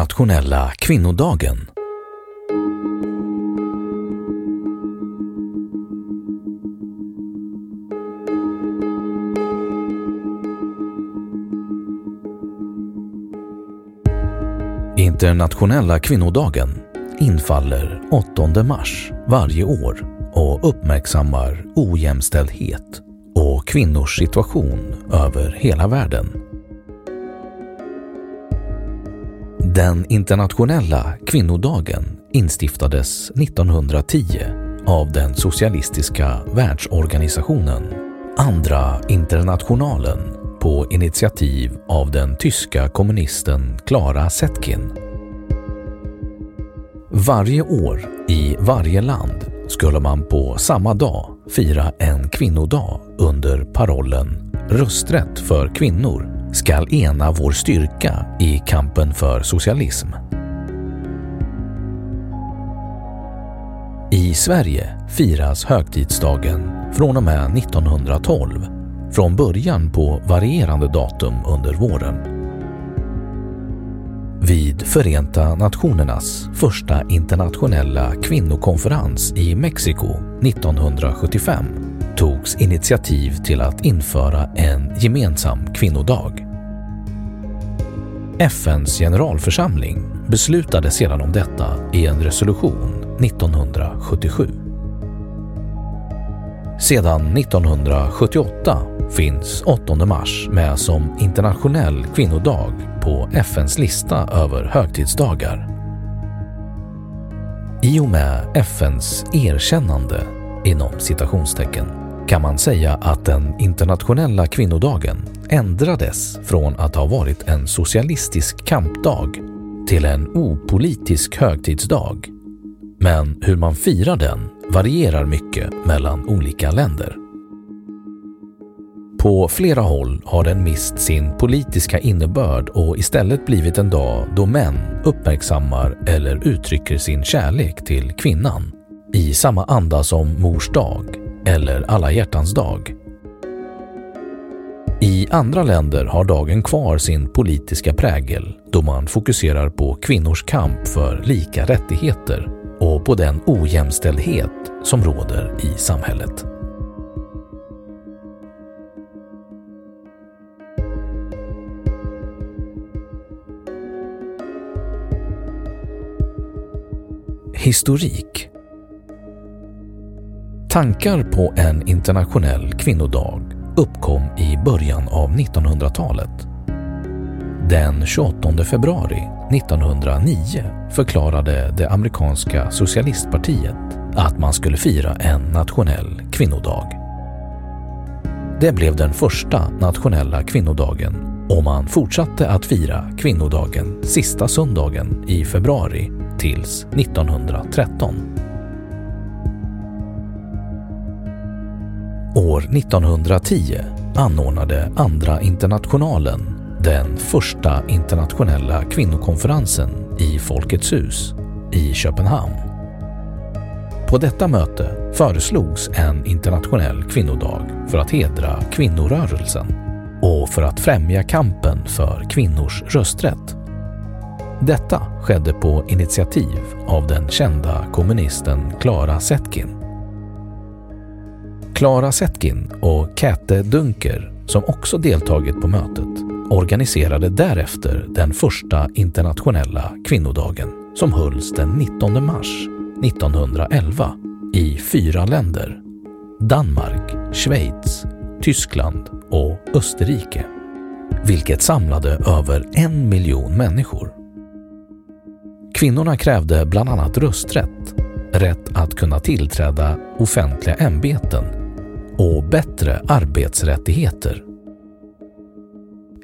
Internationella kvinnodagen Internationella kvinnodagen infaller 8 mars varje år och uppmärksammar ojämställdhet och kvinnors situation över hela världen. Den internationella kvinnodagen instiftades 1910 av den socialistiska världsorganisationen Andra internationalen på initiativ av den tyska kommunisten Clara Zetkin. Varje år i varje land skulle man på samma dag fira en kvinnodag under parollen Rösträtt för kvinnor skall ena vår styrka i kampen för socialism. I Sverige firas högtidsdagen från och med 1912, från början på varierande datum under våren. Vid Förenta Nationernas första internationella kvinnokonferens i Mexiko 1975 togs initiativ till att införa en gemensam kvinnodag. FNs generalförsamling beslutade sedan om detta i en resolution 1977. Sedan 1978 finns 8 mars med som internationell kvinnodag på FNs lista över högtidsdagar. I och med FNs erkännande inom citationstecken kan man säga att den internationella kvinnodagen ändrades från att ha varit en socialistisk kampdag till en opolitisk högtidsdag. Men hur man firar den varierar mycket mellan olika länder. På flera håll har den mist sin politiska innebörd och istället blivit en dag då män uppmärksammar eller uttrycker sin kärlek till kvinnan i samma anda som Mors dag eller Alla hjärtans dag. I andra länder har dagen kvar sin politiska prägel då man fokuserar på kvinnors kamp för lika rättigheter och på den ojämställdhet som råder i samhället. Historik Tankar på en internationell kvinnodag uppkom i början av 1900-talet. Den 28 februari 1909 förklarade det amerikanska socialistpartiet att man skulle fira en nationell kvinnodag. Det blev den första nationella kvinnodagen och man fortsatte att fira kvinnodagen sista söndagen i februari tills 1913. År 1910 anordnade Andra internationalen den första internationella kvinnokonferensen i Folkets hus i Köpenhamn. På detta möte föreslogs en internationell kvinnodag för att hedra kvinnorörelsen och för att främja kampen för kvinnors rösträtt. Detta skedde på initiativ av den kända kommunisten Clara Zetkin. Klara Setkin och Käte Dunker, som också deltagit på mötet, organiserade därefter den första internationella kvinnodagen som hölls den 19 mars 1911 i fyra länder. Danmark, Schweiz, Tyskland och Österrike. Vilket samlade över en miljon människor. Kvinnorna krävde bland annat rösträtt, rätt att kunna tillträda offentliga ämbeten och bättre arbetsrättigheter.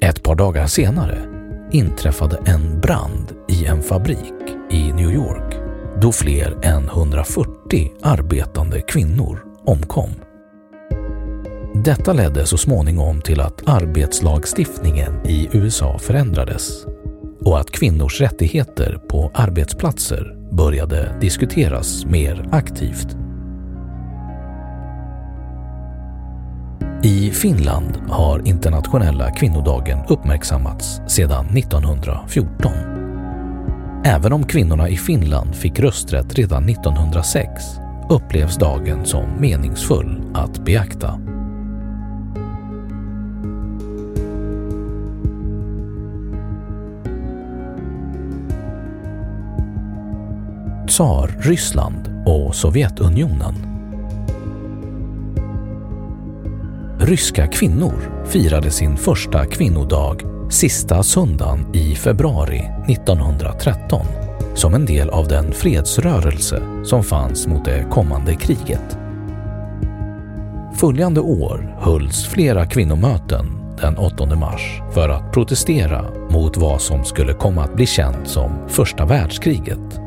Ett par dagar senare inträffade en brand i en fabrik i New York då fler än 140 arbetande kvinnor omkom. Detta ledde så småningom till att arbetslagstiftningen i USA förändrades och att kvinnors rättigheter på arbetsplatser började diskuteras mer aktivt. I Finland har internationella kvinnodagen uppmärksammats sedan 1914. Även om kvinnorna i Finland fick rösträtt redan 1906 upplevs dagen som meningsfull att beakta. Tsar Ryssland och Sovjetunionen. Ryska kvinnor firade sin första kvinnodag sista söndagen i februari 1913 som en del av den fredsrörelse som fanns mot det kommande kriget. Följande år hölls flera kvinnomöten den 8 mars för att protestera mot vad som skulle komma att bli känt som första världskriget.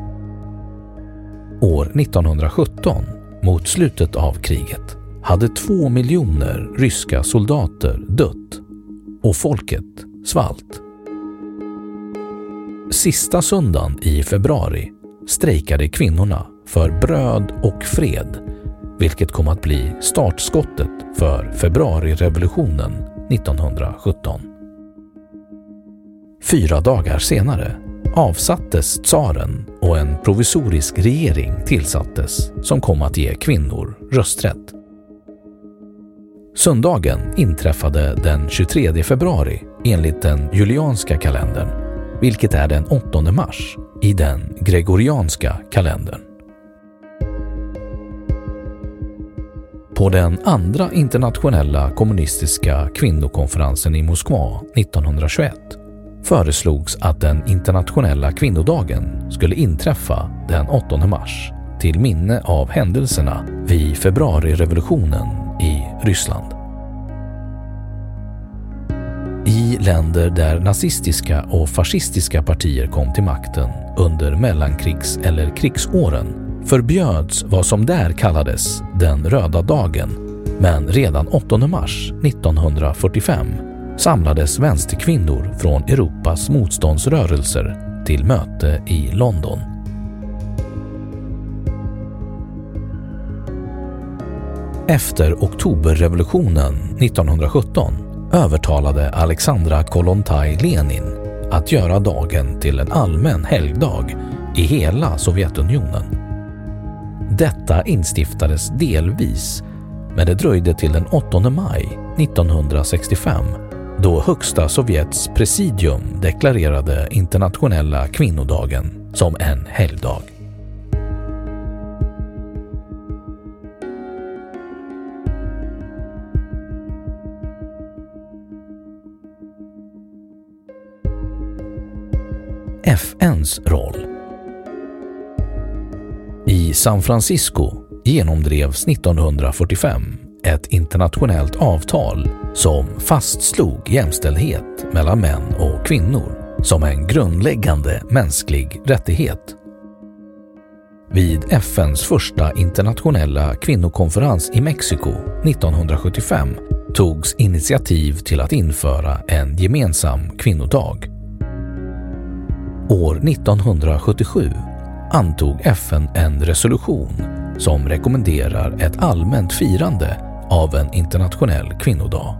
År 1917, mot slutet av kriget, hade två miljoner ryska soldater dött och folket svalt. Sista söndagen i februari strejkade kvinnorna för bröd och fred, vilket kom att bli startskottet för februarirevolutionen 1917. Fyra dagar senare avsattes tsaren och en provisorisk regering tillsattes som kom att ge kvinnor rösträtt. Söndagen inträffade den 23 februari enligt den julianska kalendern, vilket är den 8 mars i den gregorianska kalendern. På den andra internationella kommunistiska kvinnokonferensen i Moskva 1921 föreslogs att den internationella kvinnodagen skulle inträffa den 8 mars till minne av händelserna vid februarirevolutionen Ryssland. I länder där nazistiska och fascistiska partier kom till makten under mellankrigs eller krigsåren förbjöds vad som där kallades den röda dagen men redan 8 mars 1945 samlades vänsterkvinnor från Europas motståndsrörelser till möte i London. Efter oktoberrevolutionen 1917 övertalade Alexandra Kollontaj Lenin att göra dagen till en allmän helgdag i hela Sovjetunionen. Detta instiftades delvis, men det dröjde till den 8 maj 1965 då Högsta Sovjets presidium deklarerade internationella kvinnodagen som en helgdag. FNs roll. I San Francisco genomdrevs 1945 ett internationellt avtal som fastslog jämställdhet mellan män och kvinnor som en grundläggande mänsklig rättighet. Vid FNs första internationella kvinnokonferens i Mexiko 1975 togs initiativ till att införa en gemensam kvinnodag. År 1977 antog FN en resolution som rekommenderar ett allmänt firande av en internationell kvinnodag.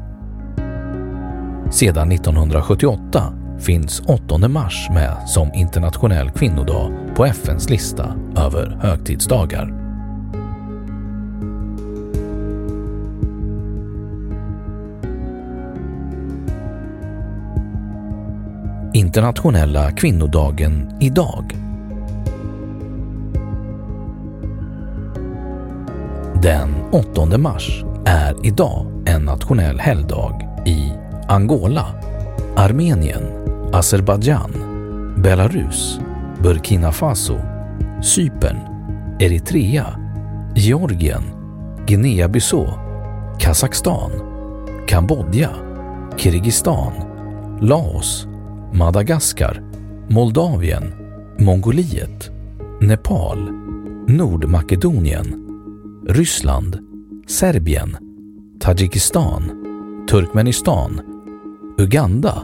Sedan 1978 finns 8 mars med som internationell kvinnodag på FNs lista över högtidsdagar. Internationella kvinnodagen idag. Den 8 mars är idag en nationell helgdag i Angola, Armenien, Azerbajdzjan, Belarus, Burkina Faso, Cypern, Eritrea, Georgien, Guinea-Bissau, Kazakstan, Kambodja, Kirgizistan, Laos, Madagaskar, Moldavien, Mongoliet, Nepal, Nordmakedonien, Ryssland, Serbien, Tadzjikistan, Turkmenistan, Uganda,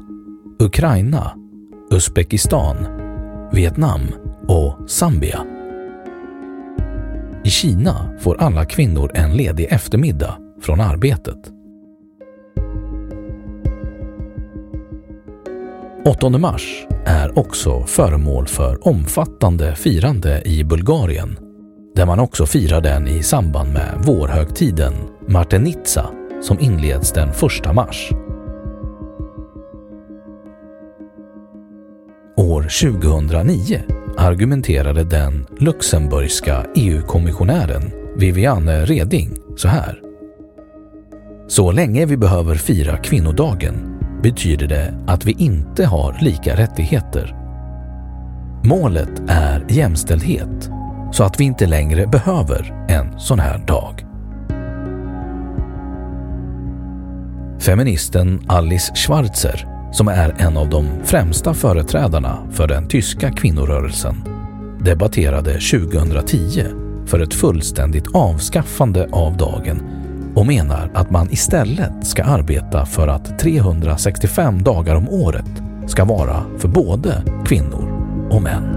Ukraina, Uzbekistan, Vietnam och Zambia. I Kina får alla kvinnor en ledig eftermiddag från arbetet. 8 mars är också föremål för omfattande firande i Bulgarien där man också firar den i samband med vårhögtiden Martenitsa som inleds den 1 mars. År 2009 argumenterade den luxemburgska EU-kommissionären Viviane Reding så här. Så länge vi behöver fira kvinnodagen betyder det att vi inte har lika rättigheter. Målet är jämställdhet så att vi inte längre behöver en sån här dag. Feministen Alice Schwarzer, som är en av de främsta företrädarna för den tyska kvinnorörelsen, debatterade 2010 för ett fullständigt avskaffande av dagen och menar att man istället ska arbeta för att 365 dagar om året ska vara för både kvinnor och män.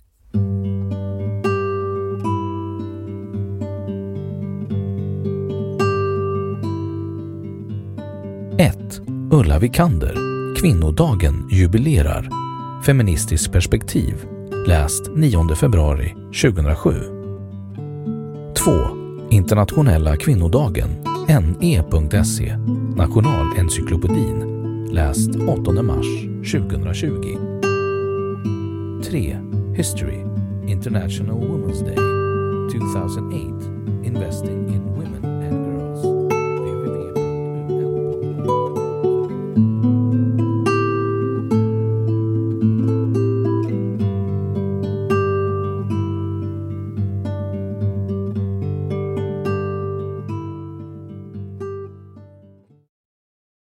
Ulla Vikander. Kvinnodagen jubilerar. Feministiskt perspektiv. Läst 9 februari 2007. 2. Internationella kvinnodagen. NE.se. Nationalencyklopedin. Läst 8 mars 2020. 3. History. International Women's Day. 2008. Investing in Women